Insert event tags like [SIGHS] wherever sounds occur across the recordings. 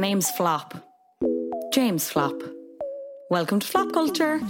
Name's Flop. James Flop. Welcome to Flop Culture.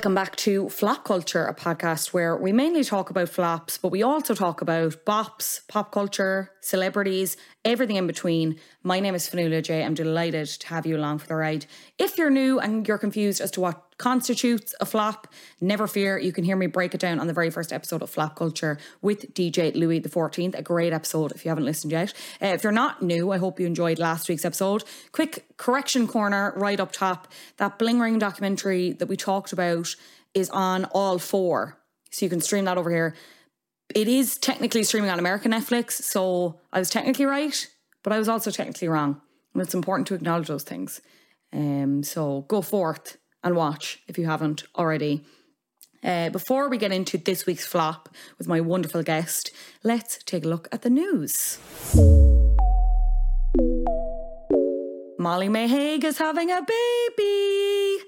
Welcome back to Flop Culture, a podcast where we mainly talk about flops, but we also talk about bops, pop culture, celebrities, everything in between. My name is Fionnuala J. I'm delighted to have you along for the ride. If you're new and you're confused as to what constitutes a flop, never fear. You can hear me break it down on the very first episode of Flop Culture with DJ Louis the 14th. A great episode if you haven't listened yet. Uh, if you're not new, I hope you enjoyed last week's episode. Quick correction corner right up top. That Bling Ring documentary that we talked about is on All 4. So you can stream that over here. It is technically streaming on American Netflix, so I was technically right, but I was also technically wrong. And it's important to acknowledge those things. Um, so go forth and watch if you haven't already. Uh, before we get into this week's flop with my wonderful guest, let's take a look at the news. Molly-Mae Hague is having a baby.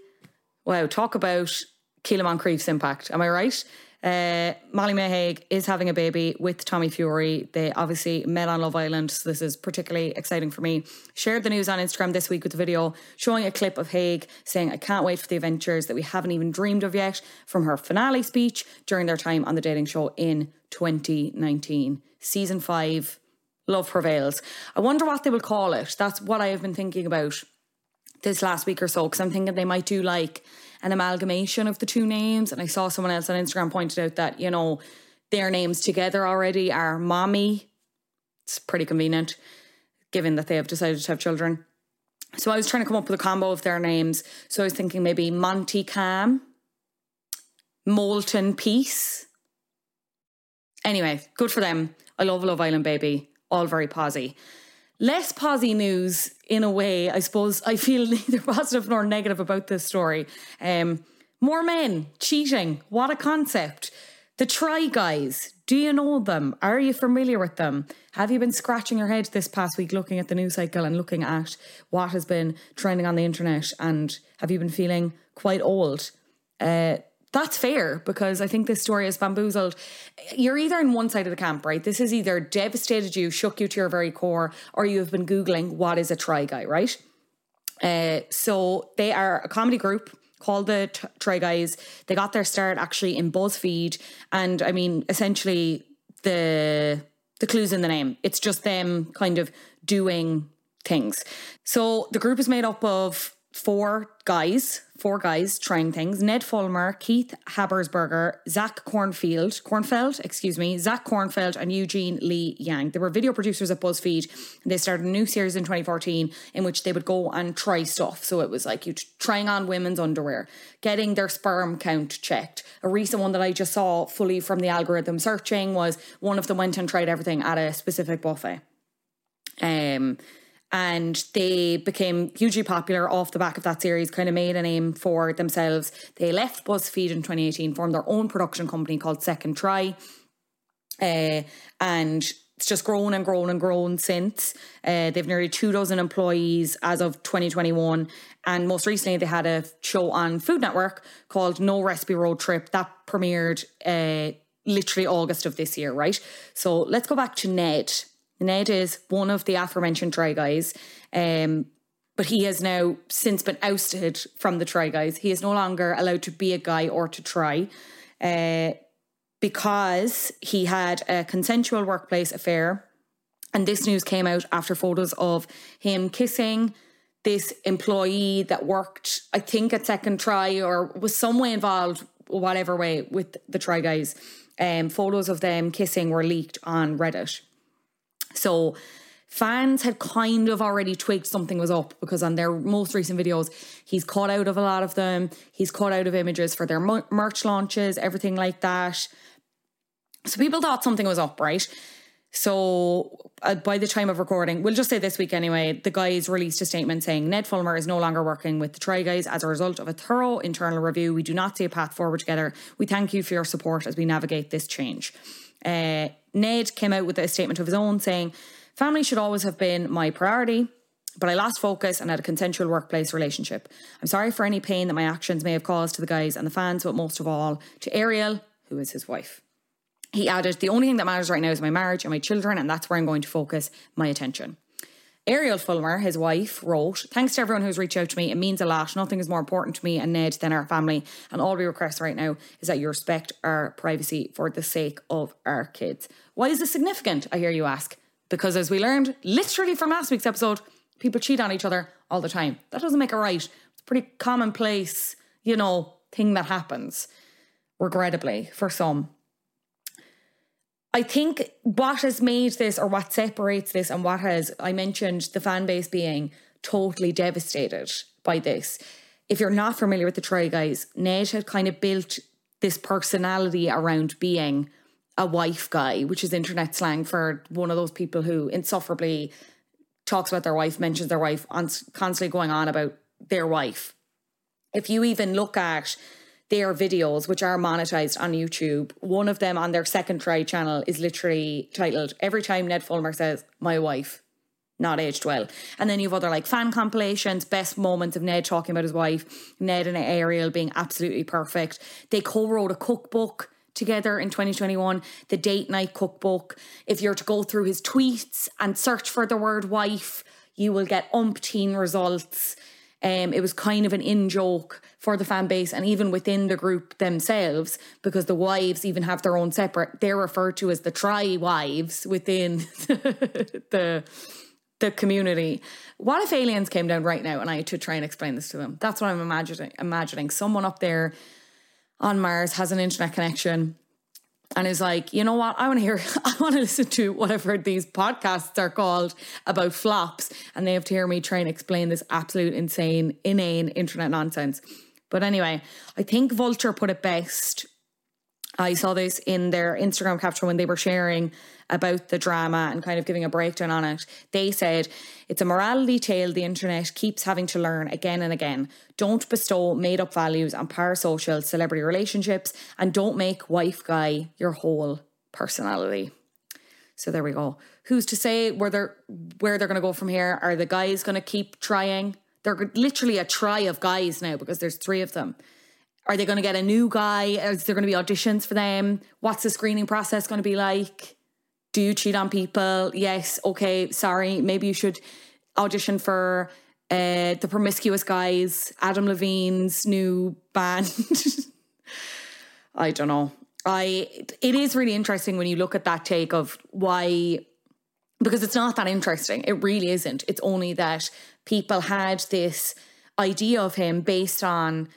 Wow, talk about Keela Moncrief's impact. Am I right? Uh, Molly-Mae Hague is having a baby with Tommy Fury. They obviously met on Love Island, so this is particularly exciting for me. Shared the news on Instagram this week with a video showing a clip of Hague saying, I can't wait for the adventures that we haven't even dreamed of yet from her finale speech during their time on the dating show in 2019. Season 5, Love Prevails. I wonder what they will call it. That's what I have been thinking about this last week or so, because I'm thinking they might do like an amalgamation of the two names. And I saw someone else on Instagram pointed out that, you know, their names together already are Mommy. It's pretty convenient, given that they have decided to have children. So I was trying to come up with a combo of their names. So I was thinking maybe Monty Cam, Molten Peace. Anyway, good for them. I love Love Island Baby. All very posy. Less posy news in a way, I suppose. I feel [LAUGHS] neither positive nor negative about this story. Um, more men cheating. What a concept. The Try Guys. Do you know them? Are you familiar with them? Have you been scratching your head this past week looking at the news cycle and looking at what has been trending on the internet? And have you been feeling quite old? Uh, that's fair because I think this story is bamboozled. You're either in one side of the camp, right? This has either devastated you, shook you to your very core, or you have been Googling what is a try guy, right? Uh, so they are a comedy group called the T- Try Guys. They got their start actually in BuzzFeed, and I mean, essentially the the clues in the name. It's just them kind of doing things. So the group is made up of four guys, four guys trying things. Ned Fulmer, Keith Habersberger, Zach Cornfield, Kornfeld, excuse me, Zach Kornfeld, and Eugene Lee Yang. They were video producers at BuzzFeed. And they started a new series in 2014 in which they would go and try stuff. So it was like you trying on women's underwear, getting their sperm count checked. A recent one that I just saw fully from the algorithm searching was one of them went and tried everything at a specific buffet. Um, and they became hugely popular off the back of that series, kind of made a name for themselves. They left BuzzFeed in 2018, formed their own production company called Second Try. Uh, and it's just grown and grown and grown since. Uh, they've nearly two dozen employees as of 2021. And most recently, they had a show on Food Network called No Recipe Road Trip that premiered uh, literally August of this year, right? So let's go back to Ned. Ned is one of the aforementioned Try Guys. Um, but he has now since been ousted from the Try Guys. He is no longer allowed to be a guy or to try uh, because he had a consensual workplace affair. And this news came out after photos of him kissing this employee that worked, I think, at Second Try or was some way involved, whatever way, with the Try Guys. Um, photos of them kissing were leaked on Reddit. So fans had kind of already twigged something was up because on their most recent videos, he's caught out of a lot of them. He's caught out of images for their merch launches, everything like that. So people thought something was up, right? So uh, by the time of recording, we'll just say this week anyway, the guys released a statement saying Ned Fulmer is no longer working with the Try Guys as a result of a thorough internal review. We do not see a path forward together. We thank you for your support as we navigate this change. Uh, Ned came out with a statement of his own saying, Family should always have been my priority, but I lost focus and had a consensual workplace relationship. I'm sorry for any pain that my actions may have caused to the guys and the fans, but most of all to Ariel, who is his wife. He added, The only thing that matters right now is my marriage and my children, and that's where I'm going to focus my attention. Ariel Fulmer, his wife, wrote, Thanks to everyone who's reached out to me. It means a lot. Nothing is more important to me and Ned than our family. And all we request right now is that you respect our privacy for the sake of our kids. Why is this significant? I hear you ask. Because as we learned literally from last week's episode, people cheat on each other all the time. That doesn't make it right. It's a pretty commonplace, you know, thing that happens, regrettably, for some. I think what has made this or what separates this and what has, I mentioned the fan base being totally devastated by this. If you're not familiar with the Try Guys, Ned had kind of built this personality around being a wife guy, which is internet slang for one of those people who insufferably talks about their wife, mentions their wife, constantly going on about their wife. If you even look at their videos, which are monetized on YouTube. One of them on their second try channel is literally titled Every Time Ned Fulmer Says, My Wife, Not Aged Well. And then you have other like fan compilations, best moments of Ned talking about his wife, Ned and Ariel being absolutely perfect. They co wrote a cookbook together in 2021, the date night cookbook. If you're to go through his tweets and search for the word wife, you will get umpteen results. Um, it was kind of an in joke for the fan base and even within the group themselves, because the wives even have their own separate. They're referred to as the try wives within [LAUGHS] the the community. What if aliens came down right now and I had to try and explain this to them? That's what I'm imagining. Imagining someone up there on Mars has an internet connection and is like, you know what? I want to hear, [LAUGHS] I want to listen to whatever these podcasts are called about flops. And they have to hear me try and explain this absolute insane, inane internet nonsense. But anyway, I think Vulture put it best. I saw this in their Instagram capture when they were sharing about the drama and kind of giving a breakdown on it. They said it's a morality tale the internet keeps having to learn again and again. Don't bestow made up values on parasocial celebrity relationships and don't make wife guy your whole personality. So there we go. Who's to say where they're where they're going to go from here? Are the guys going to keep trying? They're literally a try of guys now because there's three of them. Are they going to get a new guy? Is there going to be auditions for them? What's the screening process going to be like? Do you cheat on people? Yes. Okay. Sorry. Maybe you should audition for uh, the Promiscuous Guys, Adam Levine's new band. [LAUGHS] I don't know. I it is really interesting when you look at that take of why because it's not that interesting. It really isn't. It's only that people had this idea of him based on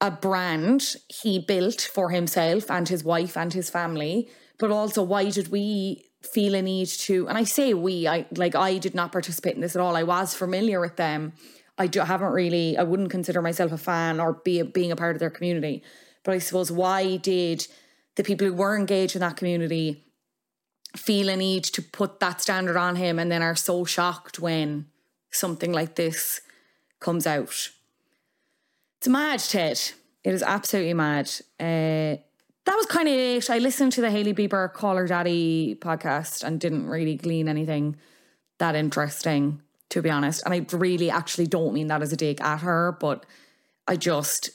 a brand he built for himself and his wife and his family. But also, why did we feel a need to? And I say we, I like I did not participate in this at all. I was familiar with them. I do, haven't really. I wouldn't consider myself a fan or be being a part of their community. But I suppose why did the people who were engaged in that community feel a need to put that standard on him and then are so shocked when something like this comes out. It's mad, Ted. It is absolutely mad. Uh, that was kind of it. I listened to the Hailey Bieber Call Her Daddy podcast and didn't really glean anything that interesting, to be honest. And I really actually don't mean that as a dig at her, but I just,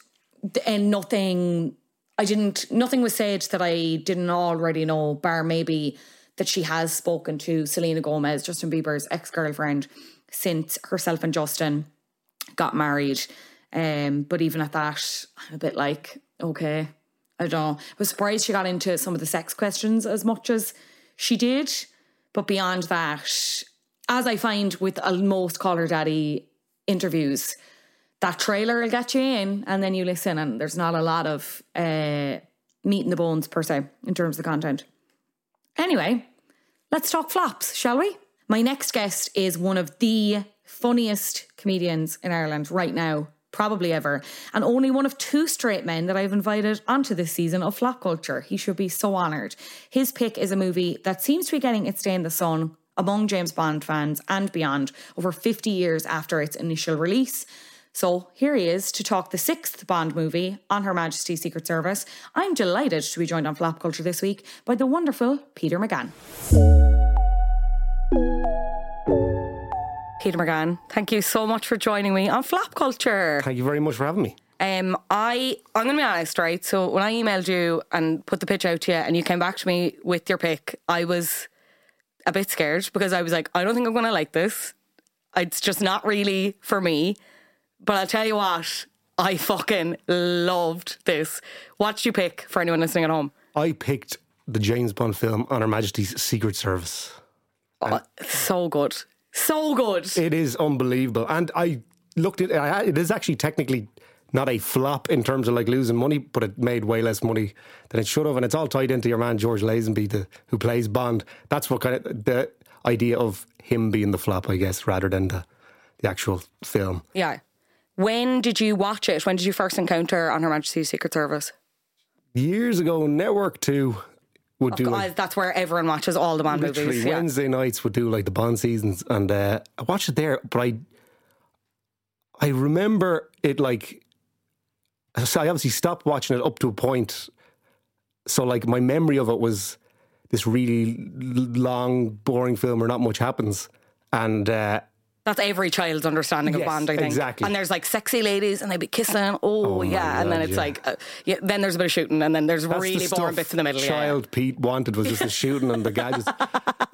and nothing, I didn't, nothing was said that I didn't already know, bar maybe that she has spoken to Selena Gomez, Justin Bieber's ex girlfriend, since herself and Justin got married. Um, but even at that, I'm a bit like, okay, I don't know. I was surprised she got into some of the sex questions as much as she did. But beyond that, as I find with most Call Her Daddy interviews, that trailer will get you in and then you listen, and there's not a lot of uh, meat in the bones per se in terms of the content. Anyway, let's talk flops, shall we? My next guest is one of the funniest comedians in Ireland right now, probably ever, and only one of two straight men that I've invited onto this season of Flop Culture. He should be so honoured. His pick is a movie that seems to be getting its day in the sun among James Bond fans and beyond over 50 years after its initial release. So here he is to talk the sixth Bond movie on Her Majesty's Secret Service. I'm delighted to be joined on Flop Culture this week by the wonderful Peter McGann. Peter McGann, thank you so much for joining me on Flop Culture. Thank you very much for having me. Um, I I'm gonna be honest, right? So when I emailed you and put the pitch out to you, and you came back to me with your pick, I was a bit scared because I was like, I don't think I'm gonna like this. It's just not really for me. But I'll tell you what, I fucking loved this. What did you pick for anyone listening at home? I picked the James Bond film on Her Majesty's Secret Service. Oh, so good. So good. It is unbelievable. And I looked at it, it is actually technically not a flop in terms of like losing money, but it made way less money than it should have. And it's all tied into your man, George Lazenby, the, who plays Bond. That's what kind of the idea of him being the flop, I guess, rather than the, the actual film. Yeah. When did you watch it? When did you first encounter on Her Majesty's Secret Service? Years ago, Network 2 would oh, do. Like, that's where everyone watches all the Bond literally movies. Yeah. Wednesday nights would do like the Bond seasons, and uh, I watched it there. But I, I remember it like. So I obviously stopped watching it up to a point. So like my memory of it was this really long, boring film where not much happens, and. Uh, That's every child's understanding of Yes, Bond, I think. exactly. And there's like sexy ladies and they be kissing. Oh, my yeah. and then it's yeah. like, uh, yeah, then there's a bit of shooting and then there's That's the really boring stuff bits in the middle. yeah, yeah. Child Pete wanted was just the shooting and the gadgets. [LAUGHS]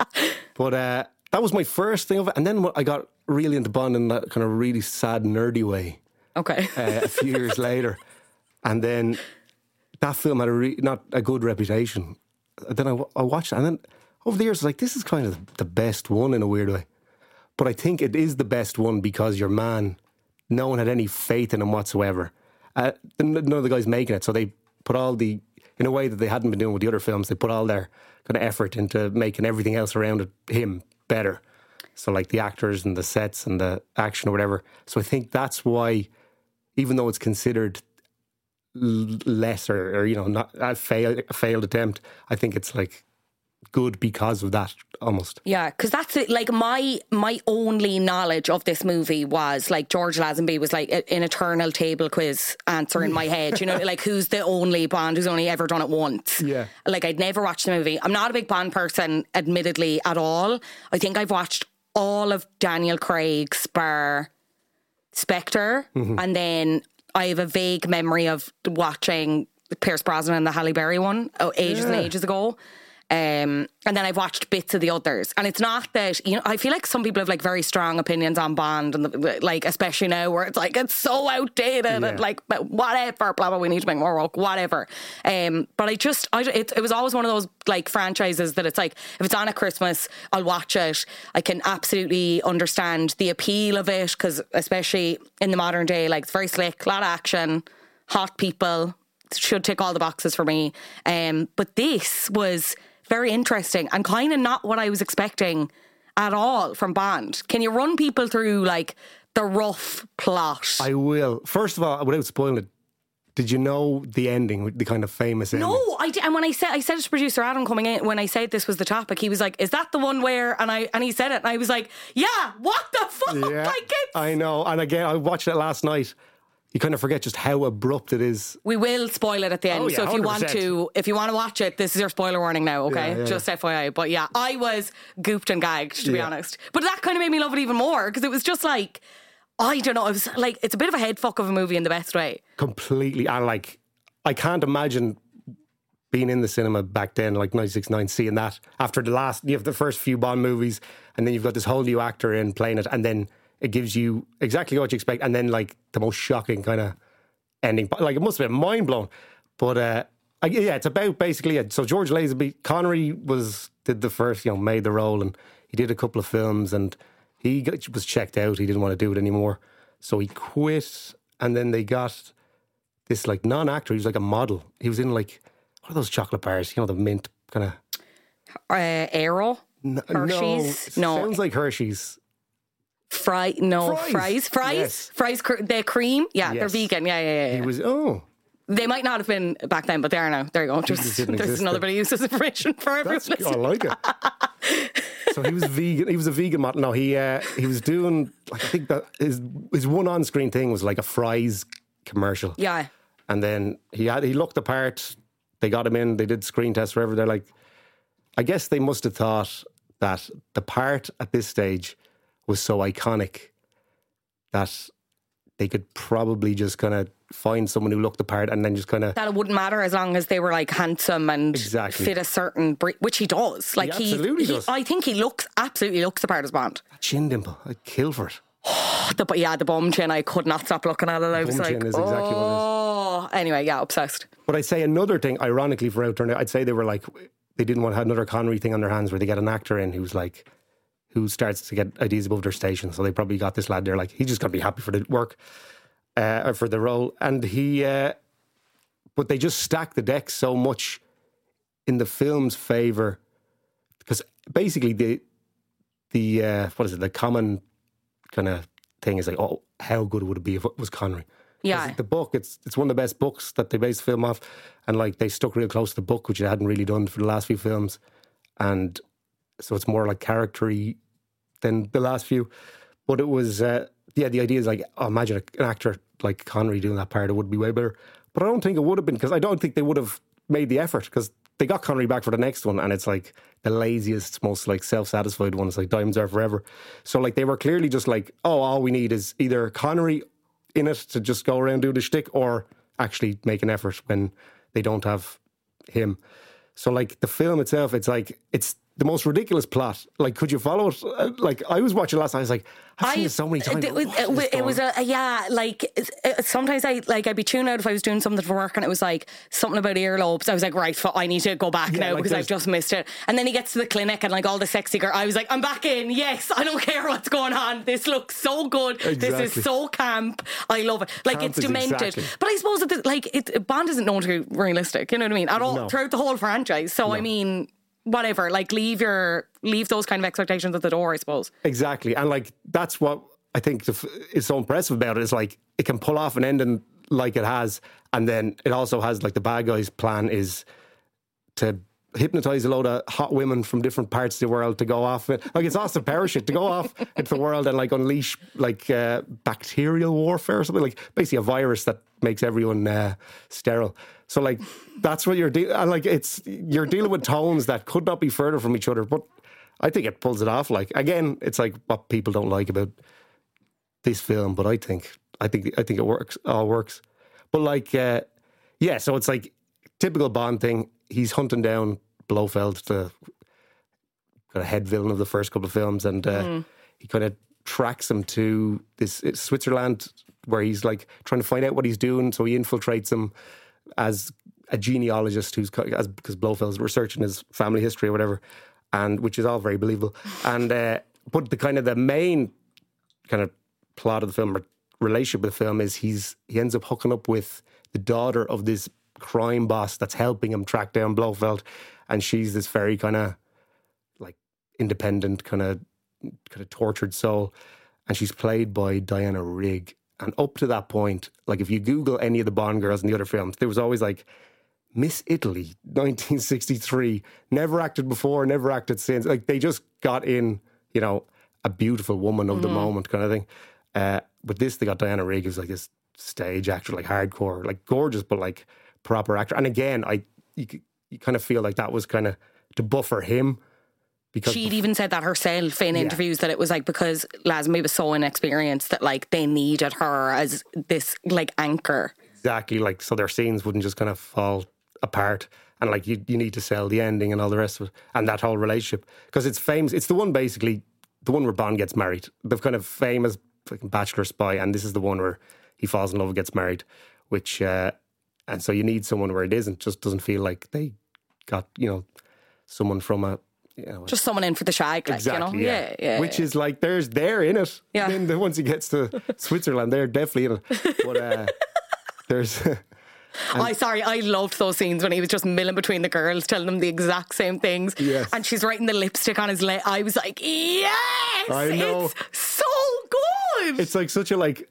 But uh, that was my first thing of it. And then I got really into Bond in that kind of really sad, nerdy way Okay. uh, a few years [LAUGHS] later. And then that film had a re- not a good reputation. Then I, w- I watched it. And then over the years, I was like, this is kind of the best one in a weird way. But I think it is the best one because your man, no one had any faith in him whatsoever. Uh, none of the guys making it, so they put all the, in a way that they hadn't been doing with the other films, they put all their kind of effort into making everything else around him better. So like the actors and the sets and the action or whatever. So I think that's why, even though it's considered lesser or you know not a failed a failed attempt, I think it's like good because of that almost. Yeah, because that's it. Like my my only knowledge of this movie was like George Lazenby was like an eternal table quiz answer in my head. You know, like who's the only Bond who's only ever done it once. Yeah. Like I'd never watched the movie. I'm not a big Bond person, admittedly, at all. I think I've watched all of Daniel Craig's bar Spectre, mm-hmm. and then I have a vague memory of watching Pierce Brosnan and the Halle Berry one oh, ages and ages ago. Um, and then I've watched bits of the others, and it's not that you know. I feel like some people have like very strong opinions on Bond, and the, like especially now where it's like it's so outdated and like but whatever, blah blah. We need to make more work, whatever. Um, but I just, I it, it was always one of those like franchises that it's like if it's on at Christmas, I'll watch it. I can absolutely understand the appeal of it because especially in the modern day, like it's very slick, a lot of action, hot people should tick all the boxes for me. Um, but this was very interesting and kind of not what I was expecting at all from Bond. Can you run people through like the rough plot? I will. First of all, without spoiling it, did you know the ending, the kind of famous ending? no, I did, and when I said I said it to producer Adam coming in when I said this was the topic, he was like, "Is that the one where?" And I and he said it, and I was like, "Yeah, what the fuck?" Yeah, [LAUGHS] Like I know. And again, I watched it last night. You kind of forget just how abrupt it is. We will spoil it at the end. Oh, yeah, so if you want 100%. to, if you want to watch it, this is your spoiler warning now. Okay, Yeah, yeah, just FYI. But yeah, I was gooped and gagged to be honest. But that kind of made me love it even more because it was just like, I don't know. It was like it's a bit of a head fuck of a movie in the best way. completely and like I can't imagine being in the cinema back then, like 969, seeing that after the last, you have the first few Bond movies, and then you've got this whole new actor in playing it, and then it gives you exactly what you expect, and then like the most shocking kind of ending. Like it must have been mind blown. But uh, I, yeah, it's about basically it. So George Lazenby, Connery was did the first, you know, made the role, and he did a couple of films, and he got, was checked out. He didn't want to do it anymore, so he quit. And then they got this like non-actor. He was like a model. He was in like what are those chocolate bars? You know, the mint kind of. Uh, Aero, No, Hershey's? no, No. sounds like Hershey's. Fry, no Fry's. Fry's, Fry's, Yes. Fry's. cr- The cream, yeah, they're vegan. Yeah, yeah, yeah. He was oh, They might not have been back then, but they are now. There you go. Just, there's another bit of useless information for everyone. that's I like it. [LAUGHS] so he was vegan. He was a vegan model. No, he uh, he was doing. Like, I think that his his one on-screen thing was like a Fry's commercial. Yeah. And then he had he looked the part. They got him in. They did screen tests wherever. They're like, I guess they must have thought that the part at this stage was so iconic that they could probably just kind of find someone who looked the part and then just kind of that it wouldn't matter as long as they were like handsome and Exactly. fit a certain bre- which he does. Like he, absolutely he- does. I think he looks absolutely looks the part as Bond. chin dimple. I'd kill for it. [SIGHS] The, but yeah, the bum chin, I could not stop looking at it. I was like, is exactly what it is. oh, anyway, yeah, obsessed. But I'd say another thing, ironically, for Outturn, I'd say they were like, they didn't want to have another Connery thing on their hands where they get an actor in who's like, who starts to get ideas above their station. So they probably got this lad there, like, he's just going to be happy for the work uh, or for the role. And he, uh, but they just stack the deck so much in the film's favor because basically the, the, uh, what is it, the common kind of thing is like, oh, how good would it be if it was Connery? Yeah. the book it's it's one of the best books that they based the film off, and like they stuck real close to the book, which they hadn't really done for the last few films, and so it's more like charactery than the last few. But it was uh, yeah, the idea is like oh, imagine an actor like Connery doing that part, it would be way better. But I don't think it would have been because I don't think they would have made the effort because they got Connery back for the next one, and it's like the laziest, most like self-satisfied one. It's like diamonds are forever. So like they were clearly just like, oh, all we need is either Connery in it to just go around do the shtick, or actually make an effort when they don't have him. So like the film itself, it's like it's the most ridiculous plot. Like, could you follow it? Uh, Like I was watching last night. I was like, I've seen it so many times. It, was, it, it was a, yeah, like it, sometimes I like I'd be tuned out if I was doing something for work and it was like something about earlobes. I was like, right, I need to go back Yeah, now like because I've just missed it. And then he gets to the clinic and like all the sexy girl, I was like, I'm back in. Yes, I don't care what's going on. This looks so good. This is so camp. I love it. Like Camp it's demented. exactly- But I suppose that the, like it, Bond isn't known to be realistic. You know what I mean? At all No. throughout the whole franchise. So I mean. Whatever, like leave your leave those kind of expectations at the door, I suppose. Exactly, and like that's what I think is so impressive about it. Is like it can pull off an ending like it has, and then it also has like the bad guys' plan is to hypnotize a load of hot women from different parts of the world to go off. Like it's Powers shit to go off [LAUGHS] into the world and like unleash like uh, bacterial warfare or something like basically a virus that makes everyone uh, sterile. So like that's what you're dealing. Like it's you're dealing with tones that could not be further from each other, but. I think it pulls it off. Like again, it's like what people don't like about this film, but I think I think I think it works. All works. But like, uh, yeah. So it's like typical Bond thing. He's hunting down Blofeld, the kind of head villain of the first couple of films, and uh, he kind of tracks him to this uh, Switzerland where he's like trying to find out what he's doing. So he infiltrates him as a genealogist who's as because Blofeld's researching his family history or whatever, and which is all very believable. [LAUGHS] And uh, but the kind of the main kind of plot of the film or relationship with the film is he's he ends up hooking up with the daughter of this crime boss that's helping him track down Blofeld, and she's this very kind of like independent kind of kind of tortured soul, and she's played by Diana Rigg. And up to that point, like if you Google any of the Bond girls in the other films, there was always like Miss Italy, 1963, never acted before, never acted since. Like they just got in, you know, a beautiful woman of the moment kind of thing. Uh, with this, they got Diana Rigg, who's like this stage actor, like hardcore, like gorgeous, but like proper actor. And again, I you, you kind of feel like that was kind of to buffer him because She'd even said that herself in interviews that it was like because Lazenby was so inexperienced that like they needed her as this like anchor. exactly like so their scenes wouldn't just kind of fall apart and like you you need to sell the ending and all the rest of it and that whole relationship because it's famous it's the one basically the one where Bond gets married the kind of famous fucking bachelor spy and this is the one where he falls in love and gets married which uh and so you need someone where it isn't just doesn't feel like they got you know someone from a you know Just someone in for the shag, like, Exactly. you know? yeah. yeah. Which is like there's they're in it. Yeah. Then the, once he gets to [LAUGHS] Switzerland, they're definitely in it. But uh, [LAUGHS] there's [LAUGHS] I sorry, I loved those scenes when he was just milling between the girls, telling them the exact same things. Yes. And she's writing the lipstick on his leg. I was like, yes, I know. it's so good. it's like such a like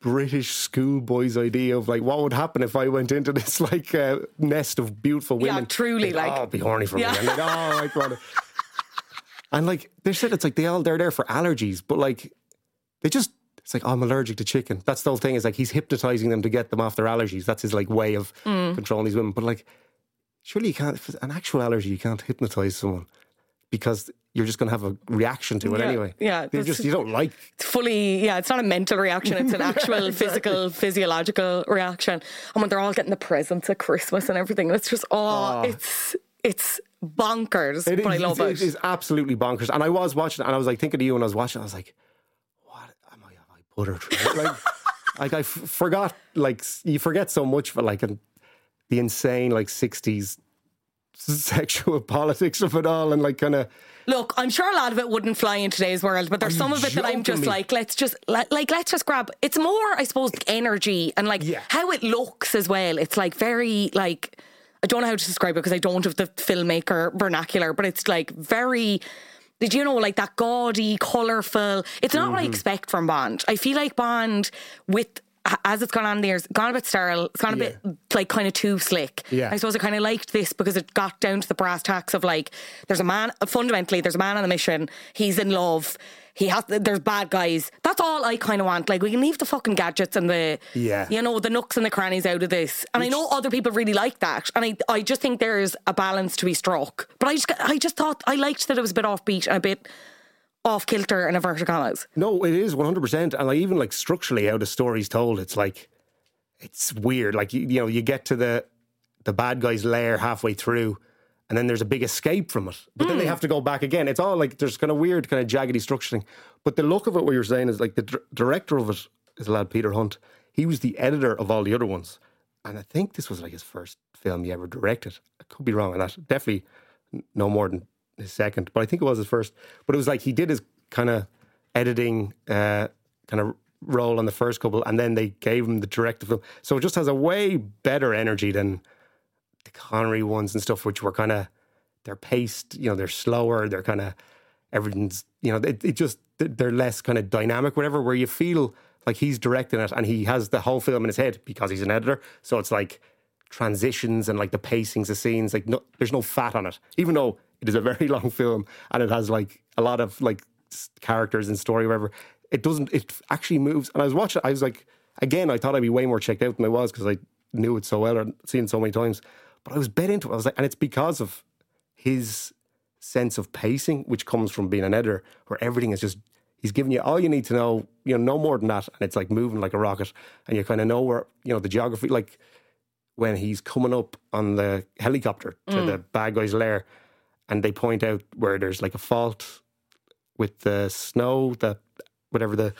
British schoolboy's idea of like what would happen if I went into this [LAUGHS] like uh, nest of beautiful women. Yeah, truly, They'd like- all be horny for Yeah. me. And like, oh, like what? a- And like they said, it's like they all they're there for allergies, but like they just. It's like oh, I'm allergic to chicken. That's the whole thing. Is like he's hypnotizing them to get them off their allergies. That's his like way of Mm. controlling these women. But like, surely you can't. If it's an actual allergy, you can't hypnotize someone because you're just going to have a reaction to it Yeah, anyway. yeah, you just you don't like It's fully, yeah, it's not a mental reaction, it's an actual [LAUGHS] physical, physiological reaction. And when they're all getting the presents at Christmas and everything, it's just, oh, ah. it's it's bonkers. It but I love it. it. Is absolutely bonkers. And I was watching and I was like thinking of you when I was watching. I was like, what am I? Have I put her like, like I f- forgot. Like you forget so much for like an, the insane like '60s [LAUGHS] sexual politics of it all, and like kind of Look, I'm sure a lot of it wouldn't fly in today's world, but there's Are some of it that I'm just me? like, let's just like, like let's just grab. It's more, I suppose, energy and like Yeah. how it looks as well. It's like very like I don't know how to describe it because I don't have the filmmaker vernacular, but it's like very. Did you know like that gaudy, colourful? It's not Mm-hmm. what I expect from Bond. I feel like Bond with as it's gone on there, it's gone a bit sterile. It's gone a bit like kind of too slick. Yeah. I suppose I kind of liked this because it got down to the brass tacks of like, there's a man, fundamentally, there's a man on a mission. He's in love. He has, there's bad guys. That's all I kind of want. Like, we can leave the fucking gadgets and the, Yeah. you know, the nooks and the crannies out of this. And I know other people really like that. And I, I just think there's a balance to be struck. But I just, I just thought, I liked that it was a bit offbeat and a bit off kilter in inverted commas. no, it is 100. percent And like even like structurally, how the story's told, it's like it's weird. Like you, you know, you get to the the bad guy's lair halfway through, and then there's a big escape from it. But then they hmm. have to go back again. It's all like there's kind of weird, kind of jaggedy structuring. But the look of it, what you're saying is like the dir- director of it is a lad Peter Hunt. He was the editor of all the other ones, and I think this was like his first film he ever directed. I could be wrong on that. Definitely no more than his second, but I think it was his first. But it was like he did his kind of editing uh, kind of role on the first couple, and then they gave him the director film. So it just has a way better energy than the Connery ones and stuff, which were kind of they're paced. You know, they're slower. They're kind of everything's. You know, it, it just they're less kind of dynamic, whatever. Where you feel like he's directing it and he has the whole film in his head because he's an editor. So it's like transitions and like the pacings of scenes. Like no, there's no fat on it, even though it is a very [LAUGHS] long film and it has like a lot of like characters and story, whatever. It doesn't. It actually moves. And I was watching. I was like, again, I thought I'd be way more checked out than I was because I knew it so well or seen it so many times. But I was bet into it. I was like, and it's because of his sense of pacing, which comes from being an editor, where everything is just he's giving you all you need to know, you know, no more than that, and it's like moving like a rocket, and you kind of know where you know the geography. Like when he's coming up on the helicopter to Mm. the bad guy's lair, and they point out where there's like a fault with the snow, the whatever the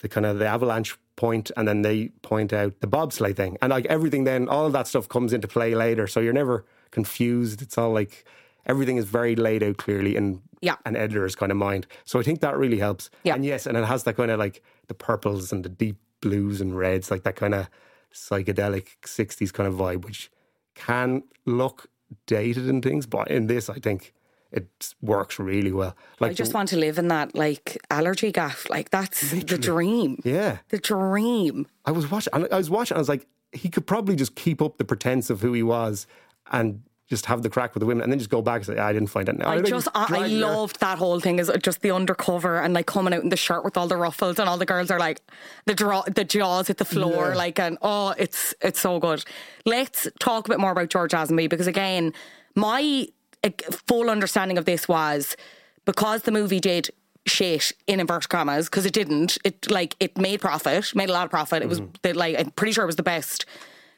the kind of the avalanche point, and then they point out the bobsleigh thing, and like everything. Then all of that stuff comes into play later, so you're never confused. It's all like everything is very laid out clearly in Yeah. an editor's kind of mind. So I think that really helps. Yeah. And yes, and it has that kind of like the purples and the deep blues and reds, like that kind of psychedelic 60s kind of vibe, which can look dated and things, but in this, I think it works really well. Like I just want to live in that like allergy gaff. Like that's the dream. yeah, The dream. I was watching. I was watching. I was like, he could probably just keep up the pretense of who he was and just have the crack with the women, and then just go back and say, "I didn't find it." I think just, I, I loved that whole thing is just the undercover and like coming out in the shirt with all the ruffles and all the girls are like the draw, the jaws hit the floor Yeah. like and oh it's it's so good. Let's talk a bit more about George Lazenby because again my full understanding of this was because the movie did shit in inverted commas because it didn't it like it made profit made a lot of profit it was Mm-hmm. the, like I'm pretty sure it was the best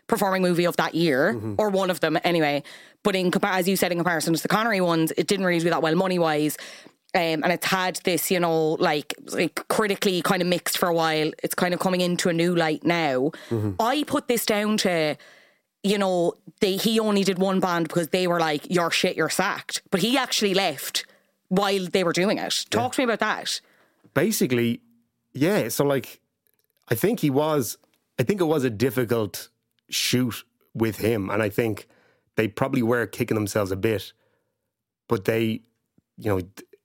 performing movie of that year, Mm-hmm. or one of them anyway. But in as you said, in comparison to the Connery ones, it didn't really do that well money wise. Um, and it's had this, you know, like, like critically kind of mixed for a while. It's kind of coming into a new light now. Mm-hmm. I put this down to, you know, they, he only did one band because they were like, "You're shit, you're sacked." But he actually left while they were doing it. Talk to me about that. basically, yeah. So like, I think he was. I think it was a difficult shoot with him, and I think they probably were kicking themselves a bit. But they, you know,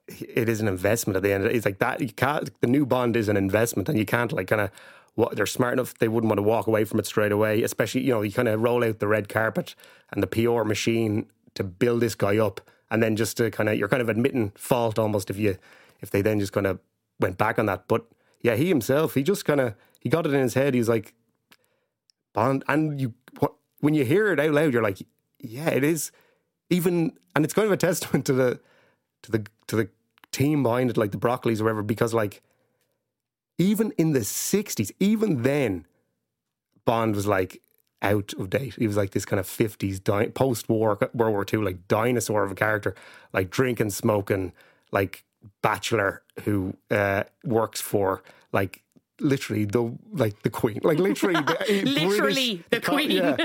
it is an investment at the end. It's like that. You can't. The new Bond is an investment, and you can't like kind of. What they're smart enough, they wouldn't want to walk away from it straight away. Especially, you know, you kind of roll out the red carpet and the PR machine to build this guy up, and then just to kind of, you're kind of admitting fault almost if you, if they then just kind of went back on that. But yeah, he himself, he just kind of, he got it in his head. He's like, Bond, and you, when you hear it out loud, you're like, yeah, it is. Even, and it's kind of a testament to the, to the, to the team behind it, like the Broccolis or whatever, because like, even in the 60s, even then, Bond was like out of date. He was like this kind of 50s di- post war, World War II, like dinosaur of a character, like drinking, smoking, like bachelor who uh, works for like literally the like the queen, like literally, the, [LAUGHS] Literally the queen. Yeah,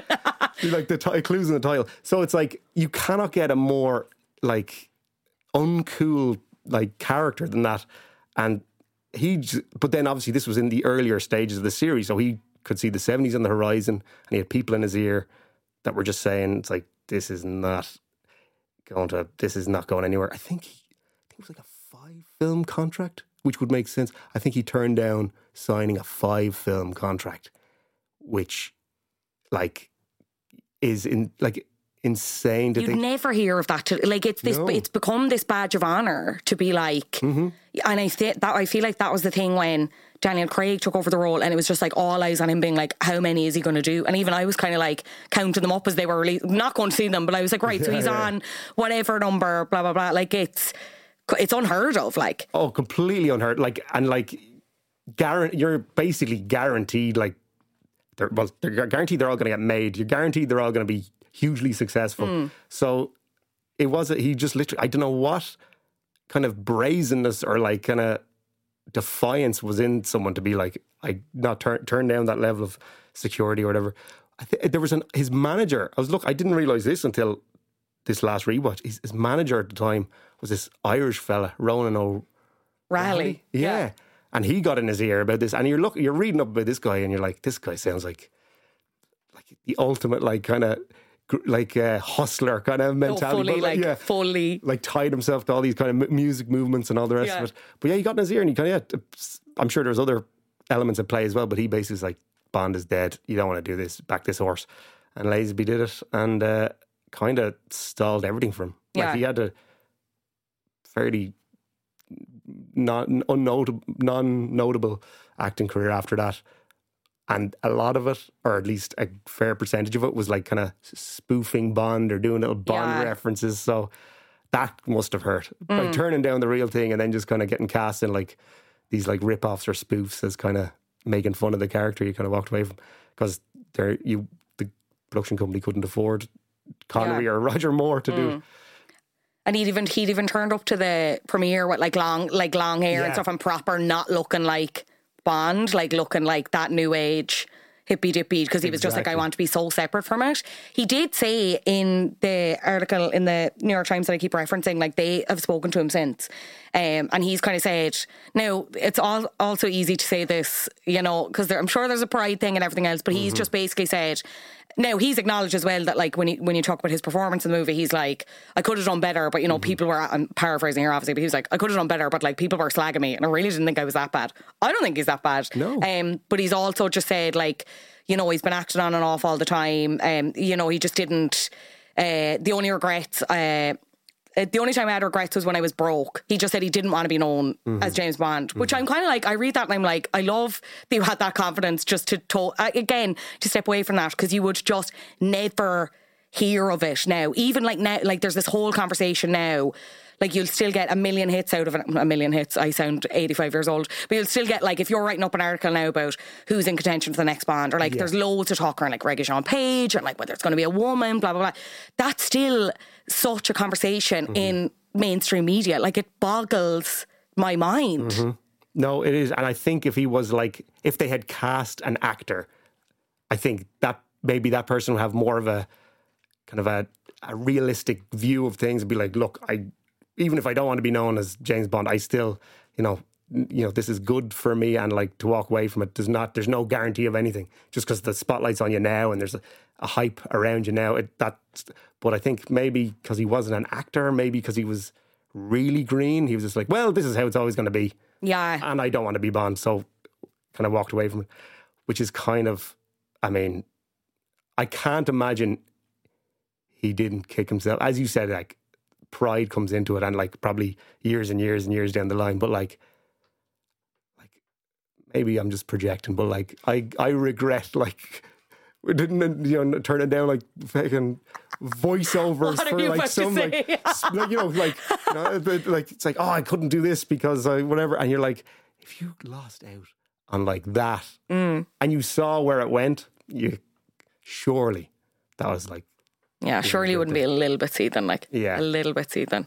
like the t- clues in the title. So it's like you cannot get a more like uncool like character than that, and he. But then obviously this was in the earlier stages of the series, so he could see the seventies on the horizon, and he had people in his ear that were just saying, "It's like this is not going to, this is not going anywhere." I think, he, I think it was like a five film contract, which would make sense. I think he turned down signing a five film contract, which, like, is in like insane to You'd think. never hear of that. To, like it's this, No. Mm-hmm. it's become this badge of honor to be like. And I th- that I feel like that was the thing when Daniel Craig took over the role, and it was just like all eyes on him, being like, "How many is he going to do?" And even I was kind of like counting them up as they were released. Not going to see them, but I was like, "Right, so Yeah, he's [LAUGHS] yeah. on whatever number, blah blah blah." Like it's it's unheard of. Like Oh, completely unheard. Like and like, guarantee you're basically guaranteed. Like, they're, well, they're guaranteed they're all going to get made. You're guaranteed they're all going to be hugely successful. Hmm. So it was. A, he just literally. I don't know what kind of brazenness or like kind of defiance was in someone to be like, I not turn turn down that level of security or whatever. I th- there was an his manager. I was look. I didn't realize this until this last rewatch. His, his manager at the time was this Irish fella, Ronan O. rally, Yeah. And he got in his ear about this. And you're look, you're reading up about this guy, and you're like, this guy sounds like like the ultimate, like kind of like uh, hustler kind of Oh, mentality. fully but, like yeah, fully. like tied himself to all these kind of mu- music movements and all the rest Yeah. of it. But yeah, he got in his ear, and he kind of. Yeah, I'm sure there's other elements at play as well. But he basically was like, Bond is dead. You don't want to do this. Back this horse. And Lazenby did it, and uh, kind of stalled everything for him. Like Yeah. he had a fairly non unnotable, non-notable acting career after that, and a lot of it, or at least a fair percentage of it, was like kind of spoofing Bond or doing little Bond Yeah. references. So that must have hurt. Like Mm. turning down the real thing and then just kind of getting cast in like these like rip-offs or spoofs as kind of making fun of the character you kind of walked away from because there you the production company couldn't afford Connery Yeah. or Roger Moore to do. And he'd even he'd even turned up to the premiere with like long like long hair and Yeah. stuff and proper, not looking like Bond, like looking like that new age hippy dippy because he was just like, I want to be so separate from it. He did say in the article in the New York Times that I keep referencing, like they have spoken to him since. Um, and he's kind of said, now it's all also easy to say this, you know, because I'm sure there's a pride thing and everything else, but he's just basically said, now he's acknowledged as well that like when you when you talk about his performance in the movie, he's like, I could have done better, but you know, people were I'm paraphrasing here obviously, but he was like, I could have done better, but like people were slagging me, and I really didn't think I was that bad. I don't think he's that bad. No. Um, but he's also just said like, you know, he's been acting on and off all the time. Um, you know, he just didn't. Uh, the only regrets. Uh, Uh, the only time I had regrets was when I was broke. He just said he didn't want to be known as mm-hmm. James Bond, which mm-hmm. I'm kind of like, I read that and I'm like, I love that you had that confidence just to, to uh, again, to step away from that because you would just never hear of it now. Even like now, like there's this whole conversation now. Like you'll still get a million hits out of it. A million hits. I sound 85 years old, but you'll still get like if you're writing up an article now about who's in contention for the next Bond, or like there's loads of talk around like Regé-Jean Page, and like whether it's going to be a woman, blah blah blah. That's still such a conversation mm-hmm. in mainstream media. Like it boggles my mind. Mm-hmm. No, it is, and I think if he was like, if they had cast an actor, I think that maybe that person would have more of a kind of a, a realistic view of things and be like, look, I even if I don't want to be known as James Bond, I still, you know, you know, this is good for me, and like to walk away from it does not. There's no guarantee of anything just because the spotlight's on you now and there's a, a hype around you now. It, that, but I think maybe because he wasn't an actor, maybe because he was really green, he was just like, well, this is how it's always going to be Yeah. and I don't want to be Bond, so kind of walked away from it, which is kind of, I mean, I can't imagine he didn't kick himself. As you said, like pride comes into it, and like probably years and years and years down the line, but like, like maybe I'm just projecting, but like I I regret like. We didn't, you know, turn it down like fucking voiceovers What for you like some like, like you know like you know, like it's like oh I couldn't do this because I whatever and you're like if you lost out on like that Mm. and you saw where it went you surely that was like Yeah, surely you wouldn't be a little bit seething, like Yeah. a little bit seething.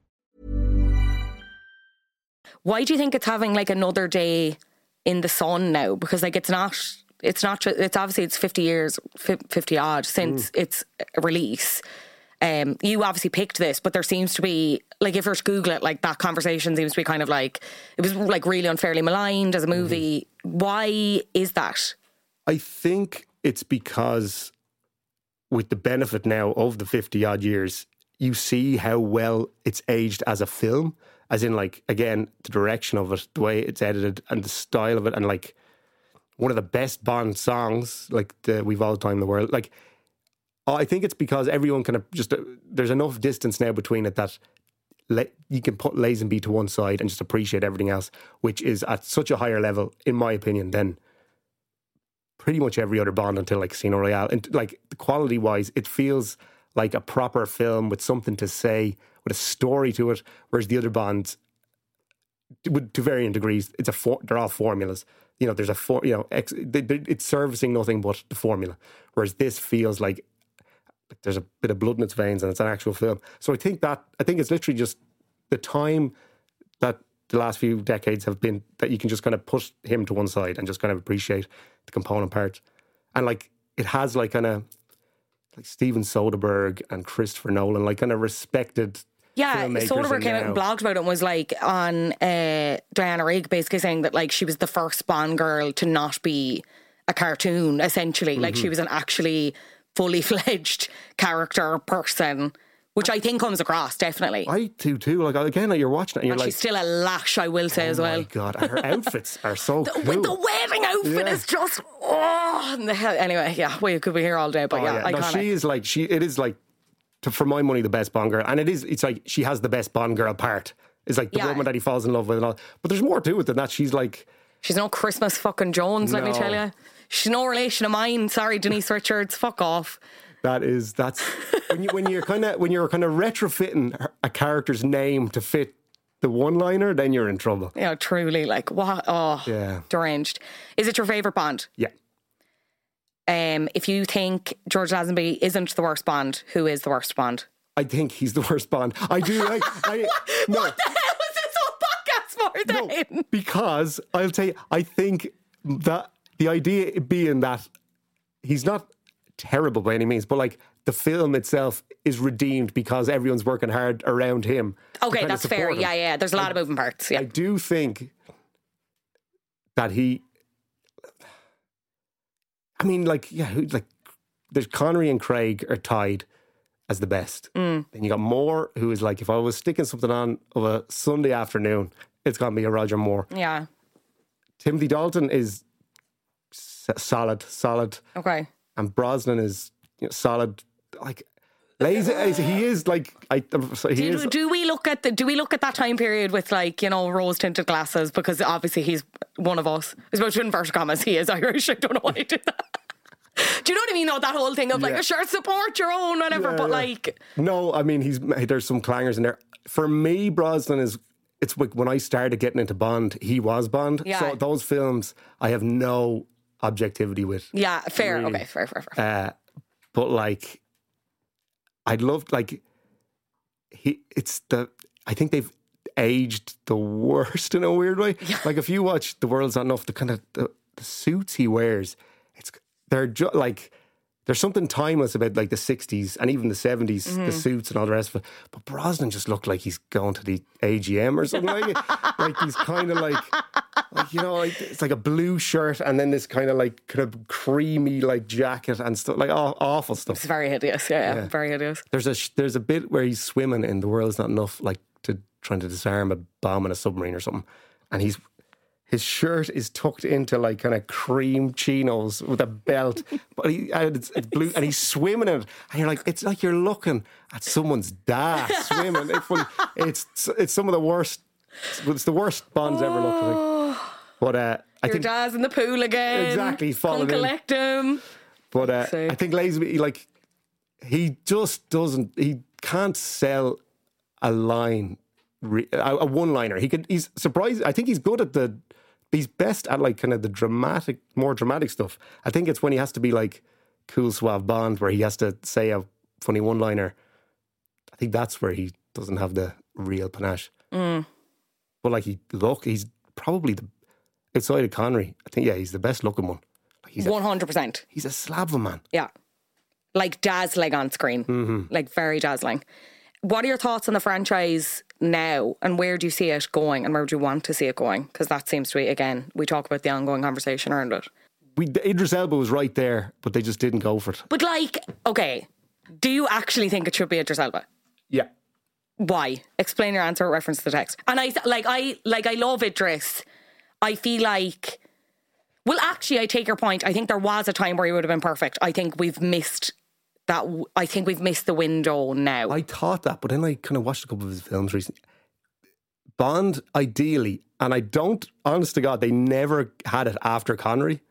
Why do you think it's having like another day in the sun now? Because like it's not, it's not. It's obviously it's fifty years, fifty odd since its release. Um, you obviously picked this, but there seems to be like if you were to Google it, like that conversation seems to be kind of like it was like really unfairly maligned as a movie. Why is that? I think it's because with the benefit now of the 50 odd years, you see how well it's aged as a film. As in, like, again, the direction of it, the way it's edited, and the style of it, and like one of the best Bond songs, like the We've All Time in the World. Like, I think it's because everyone kind of just, uh, there's enough distance now between it that you can put Lazenby to one side and just appreciate everything else, which is at such a higher level, in my opinion, than pretty much every other Bond until like Casino Royale. And like quality wise, it feels like a proper film with something to say, with a story to it. Whereas the other Bonds, to varying degrees, it's a for, they're all formulas. You know, there's a for, you know, ex, they, they, it's servicing nothing but the formula. Whereas this feels like like there's a bit of blood in its veins and it's an actual film. So I think that I think it's literally just the time that the last few decades have been that you can just kind of put him to one side and just kind of appreciate the component parts. and like it has like kind of like Steven Soderbergh and Christopher Nolan, like kind of respected. Yeah, Soderbergh came out and blogged about it and was like on uh, Diana Rigg basically saying that like she was the first Bond girl to not be a cartoon, essentially. Like Mm-hmm. she was an actually fully fledged character person, which I think comes across definitely. I do too. Like again, like you're watching it, and you're and like, she's still a lash, I will say as oh well. my god, her outfits are so [LAUGHS] cool. With the wedding outfit Yeah. is just oh the. Anyway, yeah, we could be here all day, but Oh, yeah, No, iconic. she is like she. It is like, to, for my money, the best Bond girl, and it is. It's like she has the best Bond girl part. It's like the Yeah. woman that he falls in love with, and all. But there's more to it than that. She's like, She's no Christmas fucking Jones, let me tell you. She's no relation of mine. Sorry, Denise [LAUGHS] Richards. Fuck off. that is that's when you when you're kind of when you're kind of retrofitting a character's name to fit the one-liner, then you're in trouble. Yeah, truly, like what? Oh, Yeah. deranged. Is it your favorite Bond? Yeah. Um, if you think George Lazenby isn't the worst Bond, who is the worst Bond? I think he's the worst Bond. I do like. I, [LAUGHS] no, What the hell was this whole podcast for no, because I'll tell you, I think that the idea being that he's not terrible by any means, but like the film itself is redeemed because everyone's working hard around him. Okay, that's fair. him. Yeah, yeah. There's a lot of moving parts. Yeah. I do think that he. I mean, like, yeah, who, like, there's Connery and Craig are tied as the best. Mm. Then you got Moore, who is like, if I was sticking something on of a Sunday afternoon, it's gonna be a Roger Moore. yeah. Timothy Dalton is solid, solid, Okay. and Brosnan is you know, solid. Like, lazy, he is like, I, he Do, is. do we look at the do we look at that time period with like you know rose tinted glasses because obviously he's one of us. I suppose in inverted commas he is Irish. I don't know why I did that. Do you know what I mean? No, that whole thing of like, Yeah. sure, support your own, whatever. Yeah, but yeah. like, No, I mean he's there's some clangers in there. For me, Brosnan is it's like when I started getting into Bond, he was Bond. Yeah. So those films I have no objectivity with. yeah, fair. Really. Okay, fair, fair, fair. Uh, but like I'd love like he it's the I think they've aged the worst [LAUGHS] in a weird way. Like if you watch The World's Not Enough, the kind of the, the suits he wears, they're ju- like there's something timeless about like the 60s and even the 70s, Mm-hmm. the suits and all the rest of it. But Brosnan just looked like he's going to the AGM or something like it. Like he's kind of like, like, you know, like it's like a blue shirt and then this kind of like kind of creamy like jacket and stuff, like aw- awful stuff. It's very hideous. Yeah, yeah, Yeah. very hideous. There's a sh- there's a bit where he's swimming in the world's not enough, like to trying to disarm a bomb in a submarine or something, and he's his shirt is tucked into like kind of cream chinos with a belt, [LAUGHS] but he and it's, it's blue, and he's swimming in it, and you're like, it's like you're looking at someone's dad swimming. It's. [LAUGHS] It's it's some of the worst. It's the worst Bond's ever looked like. But uh, I Your think dad's in the pool again. Exactly, Come collect him. But uh. I think Lazenby, like, he just doesn't. He can't sell a line, a, a one-liner. He could. He's surprised. I think he's good at the. He's best at like kind of the dramatic, more dramatic stuff. I think it's when he has to be like cool, suave Bond, where he has to say a funny one-liner. I think that's where he doesn't have the real panache. Mm. But like he look, he's probably the outside of Connery. I think yeah, he's the best looking one. Like, he's One hundred percent. he's a slab of a man. Yeah. Like dazzling on screen. Mm-hmm. Like very dazzling. What are your thoughts on the franchise now and where do you see it going and where do you want to see it going? Because that seems to be, again, we talk about the ongoing conversation around it. we Idris Elba was right there, but they just didn't go for it. But like, okay, do you actually think it should be Idris Elba? Yeah. Why? Explain your answer reference to the text. And I like I like I love Idris. I feel like well actually I take your point. I think there was a time where he would have been perfect. I think we've missed that I think we've missed the window now. I thought that, but then I kind of watched a couple of his films recently. Bond, ideally, and I don't, honest to God, they never had it after Connery.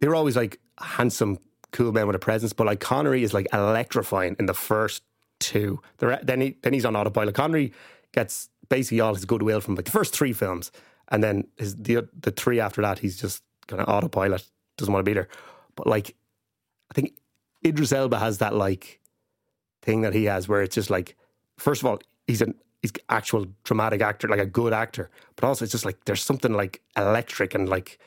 They were always like handsome, cool men with a presence, but like Connery is like electrifying in the first two. Then, he, then he's on autopilot. Connery gets basically all his goodwill from like the first three films, and then his, the the three after that, he's just kind of autopilot, doesn't want to be there. But like, I think Idris Elba has that like thing that he has where it's just like, first of all, he's an he's actual dramatic actor, like a good actor, but also it's just like there's something like electric and like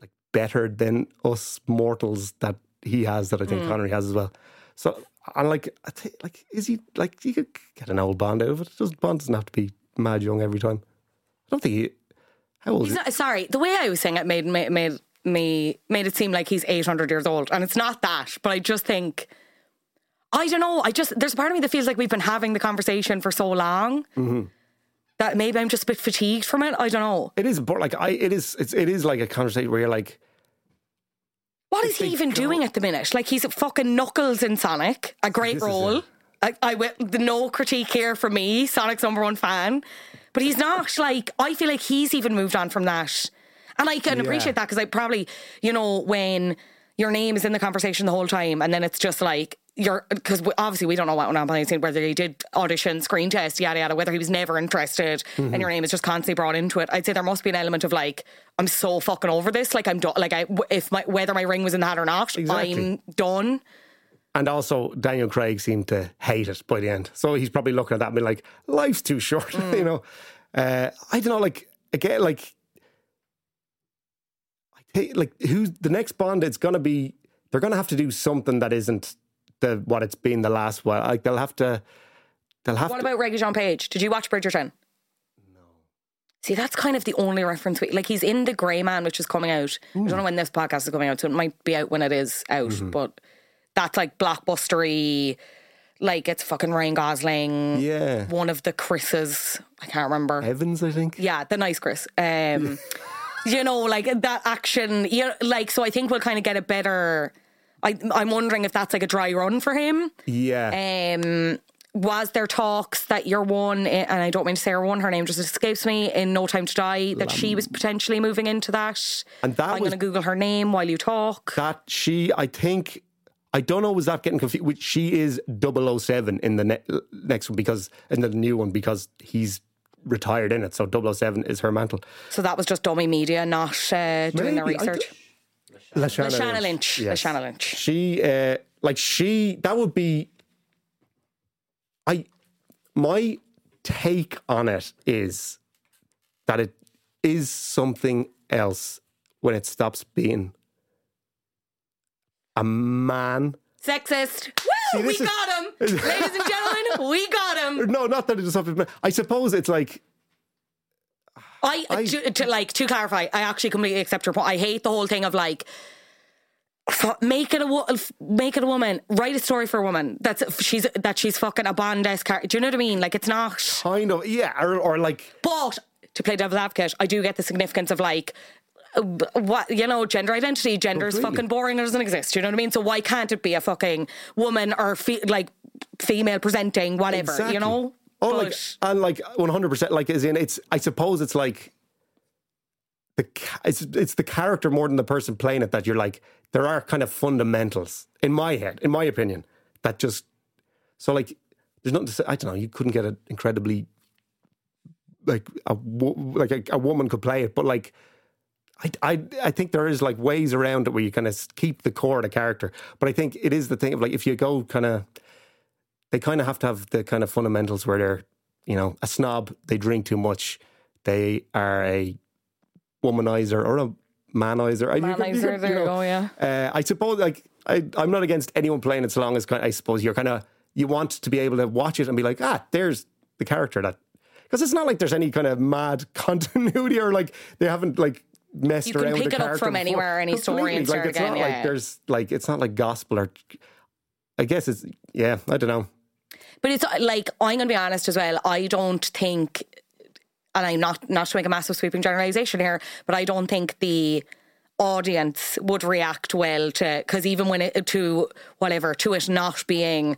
like better than us mortals that he has that I think hmm. Connery has as well. So and like I think like is he like you could get an old Bond out of it. Does Bond doesn't have to be mad young every time. I don't think he. How old? He's Is he? not, sorry, the way I was saying it made made made me made it seem like he's eight hundred years old, and it's not that. But I just think, I don't know. I just there's a part of me that feels like we've been having the conversation for so long Mm-hmm. that maybe I'm just a bit fatigued from it. I don't know. It is, but like I, it is. It's it is like a conversation where you're like, What is he even doing at the minute? Like he's fucking Knuckles in Sonic, a great This role. I, I will, the no critique here for me, Sonic's number one fan, but he's not like I feel like he's even moved on from that, and I can Yeah. appreciate that because I probably you know when your name is in the conversation the whole time, and then it's just like you're because obviously we don't know what went on behind the scenes, whether he did audition, screen test, yada yada, whether he was never interested, Mm-hmm. and your name is just constantly brought into it. I'd say there must be an element of like I'm so fucking over this, like I'm done, like I if my whether my ring was in the hat or not, Exactly. I'm done. and also Daniel Craig seemed to hate it by the end. So he's probably looking at that and being like, life's too short, [LAUGHS] you know. Uh, I don't know, like again, like Like who's the next Bond? It's gonna be they're gonna have to do something that isn't the what it's been the last while. Like they'll have to. They'll have to What to. about Regé-Jean Page? Did you watch Bridgerton? No. See, that's kind of the only reference. We, like, he's in The Grey Man, which is coming out. I don't know when this podcast is coming out, so it might be out when it is out. Mm-hmm. But that's like blockbustery. Like, it's fucking Ryan Gosling. Yeah. One of the Chris's. I can't remember. Evans, I think. Yeah, the nice Chris. Um, [LAUGHS] you know, like that action. You know, like so. I think we'll kind of get a better. I, I'm wondering if that's like a dry run for him. Yeah. Um, was there talks that your one, eh, and I don't mean to say her one, her name just escapes me, in No Time to Die, that she was potentially moving into that? And that I'm going to Google her name while you talk. that she, I think, I don't know, was that getting confused? Which she is 007 in the ne- next one because, in the new one, because he's retired in it. So 007 is her mantle. So that was just dummy media, not uh, doing their Maybe, I research. Lashana, Lashana Lynch. Lashana Lynch. She, uh, like, she, that would be, I, my take on it is that it is something else when it stops being a man. Sexist. Woo! See, we is- got him. Ladies and gentlemen, [LAUGHS] we got him. No, not that it is something. I suppose it's like I, I- to, to like to clarify, I actually completely accept your point. I hate the whole thing of like make it a make it a woman. Write a story for a woman. That's she's that she's fucking a Bond esque character. Do you know what I mean? Like it's not. kind of yeah, or, or like But to play devil's advocate, I do get the significance of like. What you know, gender identity, gender is fucking boring. It doesn't exist. You know what I mean? So why can't it be a fucking woman or fe- like female presenting whatever? exactly. You know? Oh, But- like and like one hundred percent. Like as in, it's. I suppose it's like the it's it's the character more than the person playing it that you're like. There are kind of fundamentals in my head, in my opinion, that just so like there's nothing to say. I don't know. You couldn't get an incredibly like a like a, a woman could play it, but like. I, I, I think there is like ways around it where you kind of keep the core of the character. But I think it is the thing of like if you go kind of, they kind of have to have the kind of fundamentals where they're, you know, a snob, they drink too much, they are a womanizer or a manizer. I- you could- Manizer, there you know, go, yeah. Uh, I suppose like I, I'm not against anyone playing it so long as kind I suppose you're kind of you want to be able to watch it and be like ah there's the character that because it's not like there's any kind of mad [LAUGHS] continuity or like they haven't like messed You can around with pick the it up from anywhere, any story, and like it's again, not yeah, like there's like it's not like gospel or I guess it's yeah I don't know But it's uh, like I'm going to be honest as well. I don't think, and I'm not not to make a massive sweeping generalization here, but I don't think the audience would react well to because even when it to whatever to it not being.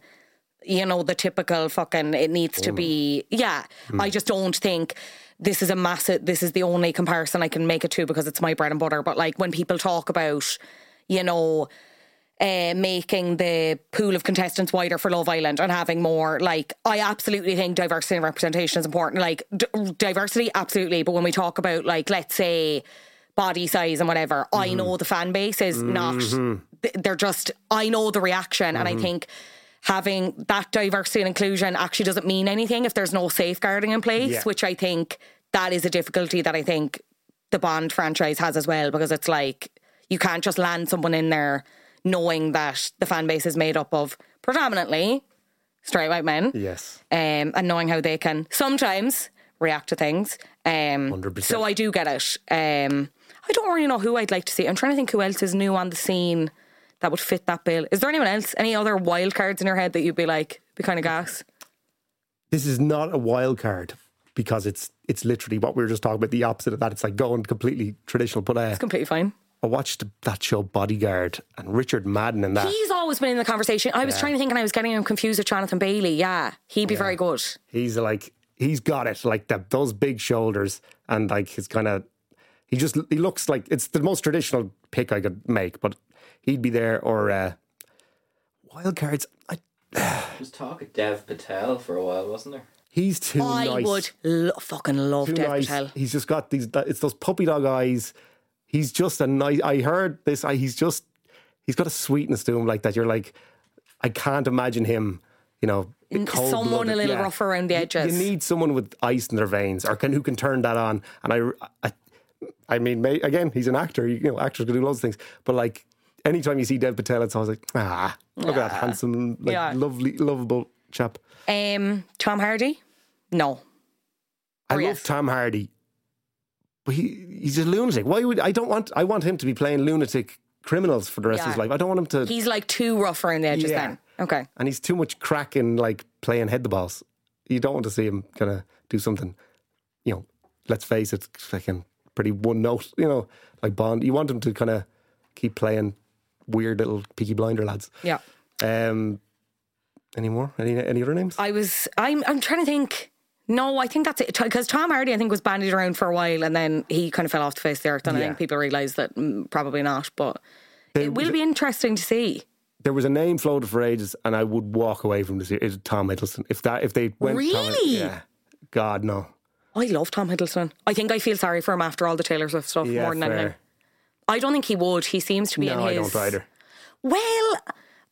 You know the typical fucking. It needs to be. Yeah, I just don't think this is a massive. This is the only comparison I can make it to because it's my bread and butter. But like when people talk about, you know, uh, making the pool of contestants wider for Love Island and having more. Like, I absolutely think diversity and representation is important. Like, d- diversity, absolutely. But when we talk about, like, let's say body size and whatever, I mm-hmm. know the fan base is not, mm-hmm. they're just, I know the reaction. And I mm-hmm. think having that diversity and inclusion actually doesn't mean anything if there's no safeguarding in place, Yeah. which I think that is a difficulty that I think the Bond franchise has as well, because it's like, You can't just land someone in there knowing that the fan base is made up of predominantly straight white men Yes. um, and knowing how they can sometimes react to things. Um, 100%. So I do get it. Um, I don't really know who I'd like to see. I'm trying to think who else is new on the scene that would fit that bill. Is there anyone else? Any other wild cards in your head that you'd be like, be kind of gas? This is not a wild card because it's it's literally what we were just talking about. The opposite of that. It's like going completely traditional. But uh, It's completely fine. I watched that show Bodyguard and Richard Madden in that. He's always been in the conversation. I was trying to think and I was getting him confused with Jonathan Bailey. Yeah, he'd be very good. he's like he's got it like that those big shoulders and like his kind of he just he looks like it's the most traditional pick I could make but he'd be there or uh wild cards I, [SIGHS] was talk of Dev Patel for a while, wasn't there? he's too I nice would lo- fucking love too Dev nice Patel. he's just got these it's those puppy dog eyes he's just a nice I heard this I, he's just he's got a sweetness to him like that you're like I can't imagine him you know someone a little Yeah. rough around the You- edges. You need someone with ice in their veins, or can who can turn that on. And I, I, I mean, may, again, he's an actor. You, you know, actors can do loads of things. But like, anytime you see Dev Patel, it's always like, ah, look at that handsome, like, Yeah. lovely, lovable chap. Um, Tom Hardy? No. I Or love yes. Tom Hardy, but he, he's a lunatic. Why would I don't want? I want him to be playing lunatic criminals for the rest of his Yeah. life. I don't want him to. He's like too rough around the edges Yeah. then. Okay. and he's too much crack in like playing head the balls. You don't want to see him kind of do something, you know. Let's face it, fucking pretty one note. You know, like Bond. You want him to kind of keep playing weird little Peaky Blinder lads. Yeah. Um, any more? Any any other names? I was, I'm, I'm trying to think. No, I think that's it. Because Tom Hardy, I think, was bandied around for a while and then he kind of fell off the face of the earth. And I think people realised that mm, probably not. But There it will be interesting to see. There was a name floated for ages, and I would walk away from this. It's Tom Hiddleston. If that, if they went, Tom Really? yeah. God no. I love Tom Hiddleston. I think I feel sorry for him after all the Taylor Swift stuff Yeah, more than anything. I don't think he would. He seems to be No, in I his. don't either. Well,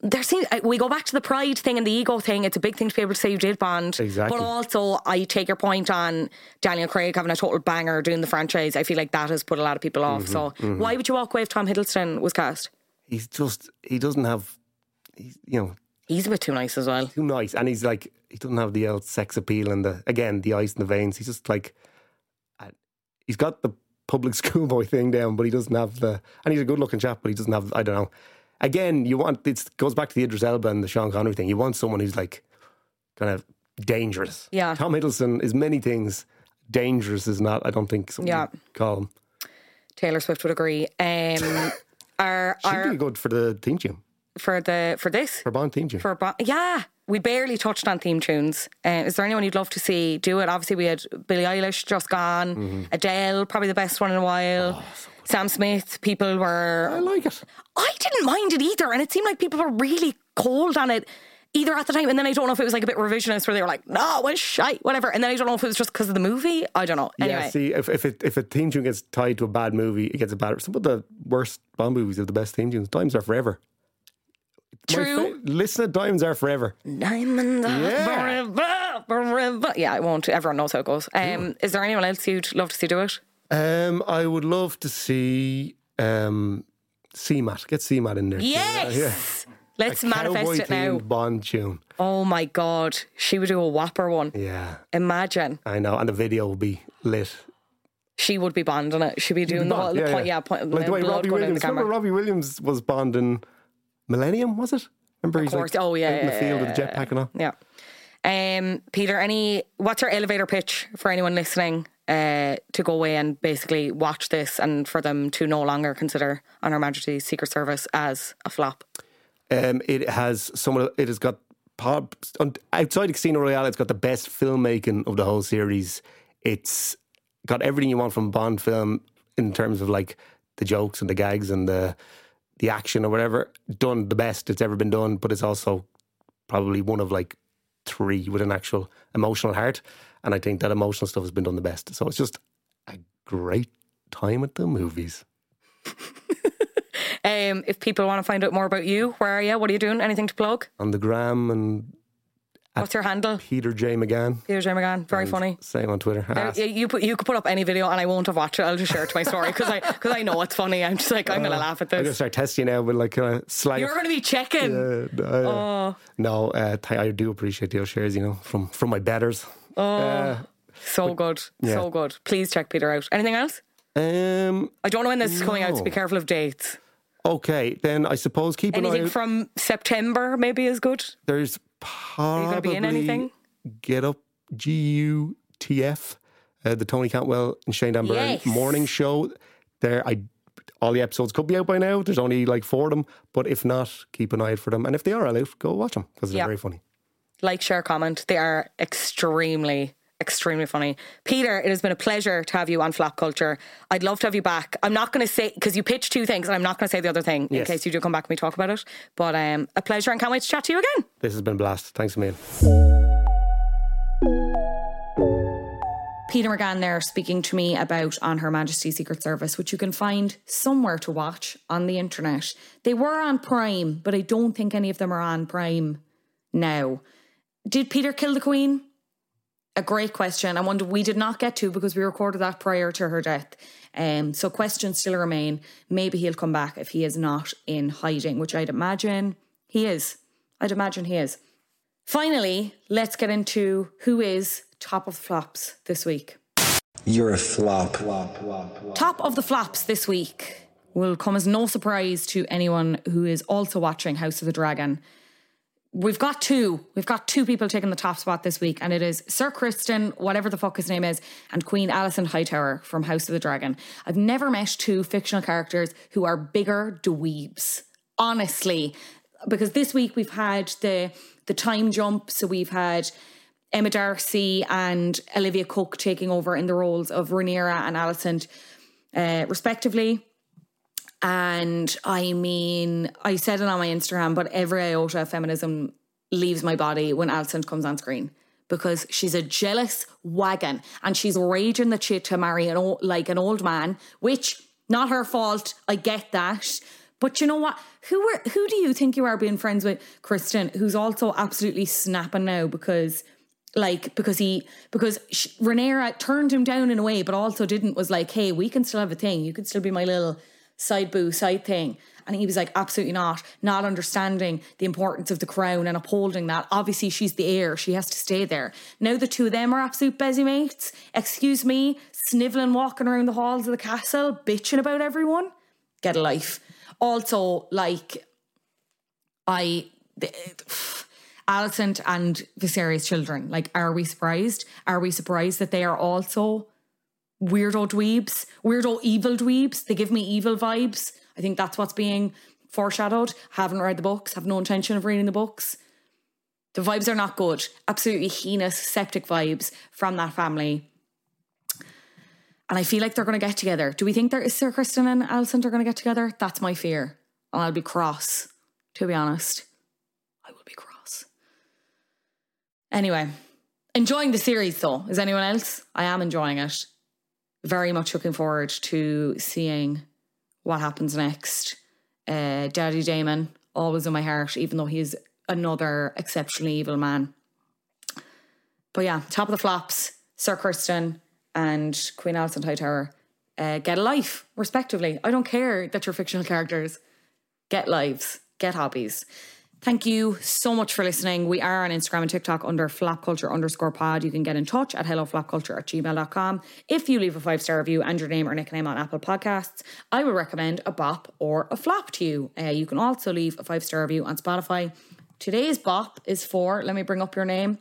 there seems uh, we go back to the pride thing and the ego thing. It's a big thing to be able to say you did bond. Exactly. But also, I take your point on Daniel Craig having a total banger doing the franchise. I feel like that has put a lot of people off. so Mm-hmm, why would you walk away if Tom Hiddleston was cast? He's just he doesn't have, he's, you know, He's a bit too nice as well. too nice, and he's like he doesn't have the old sex appeal and the again the ice in the veins. He's just like uh, he's got the public [LAUGHS] schoolboy thing down, but he doesn't have the and he's a good looking chap, but he doesn't have I don't know. Again, you want it goes back to the Idris Elba and the Sean Connery thing. You want someone who's like kind of dangerous. Yeah. Tom Hiddleston is many things. Dangerous is not. I don't think. Yeah. call him. Taylor Swift would agree. Um, [LAUGHS] are She'd are be good for the theme tune for the for this for Bond theme tune. for Bond, yeah. We barely touched on theme tunes. Uh, is there anyone you'd love to see do it? Obviously, we had Billie Eilish just gone, Mm-hmm. Adele, probably the best one in a while. Sam Smith. People were Oh, I like it. I didn't mind it either, and it seemed like people were really cold on it. Either at the time, and then I don't know if it was like a bit revisionist where they were like, "No, it was shite," whatever. And then I don't know if it was just because of the movie. I don't know. Anyway, Yeah, see, if if, it, if a theme tune gets tied to a bad movie, it gets a bad. Some of the worst Bond movies have the best theme tunes. Diamonds are forever. True. fa- listen Diamonds are forever. Diamond Yeah. forever, forever. Yeah, I won't. Everyone knows how it goes. Um, is there anyone else you'd love to see do it? Um, I would love to see um, CMAT. Get CMAT in there. Yes. Let's A manifest it now. Bond tune. Oh my god, she would do a whopper one. Yeah, Imagine I know. And the video will be lit. she would be bonding it. She'd be doing the whole the point. Yeah, point, like the way Robbie going in the Williams. Remember. Robbie Williams was Bond in Millennium, was it? Remember he's course. like Oh, yeah, in the field with the jetpack and all. Yeah. Um, Peter, any what's our elevator pitch for anyone listening uh, to go away and basically watch this and for them to no longer consider On Her Majesty's Secret Service as a flop? Um, it has some it has got pop outside of Casino Royale. It's got the best filmmaking of the whole series. It's got everything you want from a Bond film in terms of like the jokes and the gags and the the action or whatever. Done the best it's ever been done, but it's also probably one of like three with an actual emotional heart. And I think that emotional stuff has been done the best. So it's just a great time at the movies. [LAUGHS] Um, if people want to find out more about you, where are you? What are you doing? Anything to plug? on the gram and What's your handle? Peter J McGann. Peter J. McGann. Very And funny. Same on Twitter. There- Ah, you, put you could put up any video and I won't have watched it. I'll just share it to my story because I because I know it's funny. I'm just like I'm gonna laugh at this. I'm gonna start testing you now with like uh, slang. You're gonna be checking. Uh, uh, No, uh, I do appreciate those shares. You know, from from my betters. Uh, So good, yeah. so good. Please check Peter out. Anything else? um. I don't know when this is coming out, so be careful of dates. Okay, then I suppose keep Anything from September maybe is good. There's probably be in anything? Get up G U T F, uh, the Tony Cantwell and Shane Dan Yes. morning show. There, I all the episodes could be out by now. There's only like four of them, but if not, keep an eye out for them. And if they are all out, go watch them because they're Yeah. very funny. Like, share, comment. They are extremely, extremely funny. Peter, it has been a pleasure to have you on Flop Culture. I'd love to have you back. I'm not going to say, because you pitched two things, and I'm not going to say the other thing in case you do come back and we talk about it. But um, a pleasure and can't wait to chat to you again. This has been a blast. Thanks a million. Peter McGann there speaking to me about On Her Majesty's Secret Service, which you can find somewhere to watch on the internet. They were on Prime, but I don't think any of them are on Prime now. Did Peter kill the Queen? A great question. And one we did not get to because we recorded that prior to her death. Um, so questions still remain. Maybe he'll come back if he is not in hiding, which I'd imagine he is. I'd imagine he is. Finally, let's get into who is top of the flops this week. You're a flop. Top of the flops this week will come as no surprise to anyone who is also watching House of the Dragon. We've got two. We've got two people taking the top spot this week, and it is Sir Criston, whatever the fuck his name is, and Queen Alicent Hightower from House of the Dragon. I've never met two fictional characters who are bigger dweebs. Honestly, because this week we've had the the time jump, so we've had Emma D'Arcy and Olivia Cooke taking over in the roles of Rhaenyra and Alicent, uh, respectively. And I mean, I said it on my Instagram, but every iota of feminism leaves my body when Alicent comes on screen because she's a jealous wagon and she's raging that she to marry an old, like an old man, which not her fault. I get that. But you know what? Who were who do you think you are being friends with, Criston? Who's also absolutely snapping now because like because he because sh- Rhaenyra turned him down in a way, but also didn't was like, hey, we can still have a thing. You could still be my little side boo side thing. And he was like, absolutely not, not understanding the importance of the crown and upholding that. Obviously, she's the heir; she has to stay there. Now the two of them are absolute busy mates. Excuse me, snivelling, walking around the halls of the castle, bitching about everyone. Get a life. Also, like I. The, Alicent and Viserys' children. Like, are we surprised? Are we surprised that they are also weirdo dweebs, weirdo evil dweebs? They give me evil vibes. I think that's what's being foreshadowed. Haven't read the books, have no intention of reading the books. The vibes are not good. Absolutely heinous, septic vibes from that family. And I feel like they're going to get together. Do we think there is Sir Criston and Alicent are going to get together? That's my fear. And I'll be cross, to be honest. I will be cross. Anyway, enjoying the series though. Is anyone else? I am enjoying it. Very much looking forward to seeing what happens next. Uh, Daddy Daemon, always in my heart, even though he's another exceptionally evil man. But yeah, top of the flops, Sir Kirsten and Queen Alicent Hightower uh, get a life, respectively. I don't care that you're fictional characters. Get lives, get hobbies. Thank you so much for listening. We are on Instagram and TikTok under flopculture underscore pod. You can get in touch at helloflopculture at gmail.com. If you leave a five star review and your name or nickname on Apple Podcasts, I would recommend a bop or a flop to you. Uh, you can also leave a five star review on Spotify. Today's bop is for, let me bring up your name,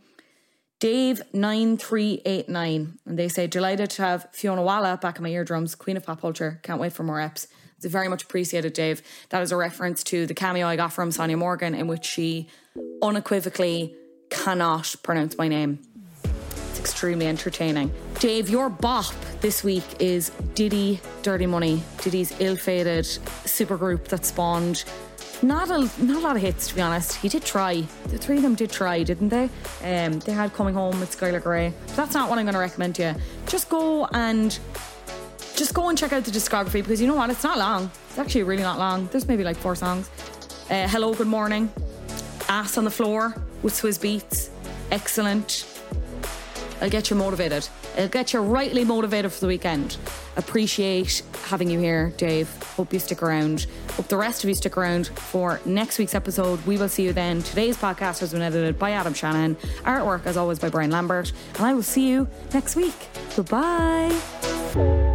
Dave9389. And they say, delighted to have Fionnuala back in my eardrums, Queen of Pop Culture. Can't wait for more eps. Very much appreciated, Dave. That is a reference to the cameo I got from Sonja Morgan, in which she unequivocally cannot pronounce my name. It's extremely entertaining. Dave, your bop this week is Diddy Dirty Money, Diddy's ill-fated supergroup that spawned not a not a lot of hits to be honest. He did try. The three of them did try, didn't they? Um, they had Coming Home with Skylar Grey. But that's not what I'm going to recommend to you. Just go and just go and check out the discography because you know what? It's not long. It's actually really not long. There's maybe like four songs. Uh, Hello, Good Morning, Ass on the Floor with Swizz Beatz, excellent. I'll get you motivated. It'll get you rightly motivated for the weekend. Appreciate having you here, Dave. Hope you stick around. Hope the rest of you stick around for next week's episode. We will see you then. Today's podcast has been edited by Adam Shanahan. Artwork, as always, by Brian Lambert. And I will see you next week. Goodbye.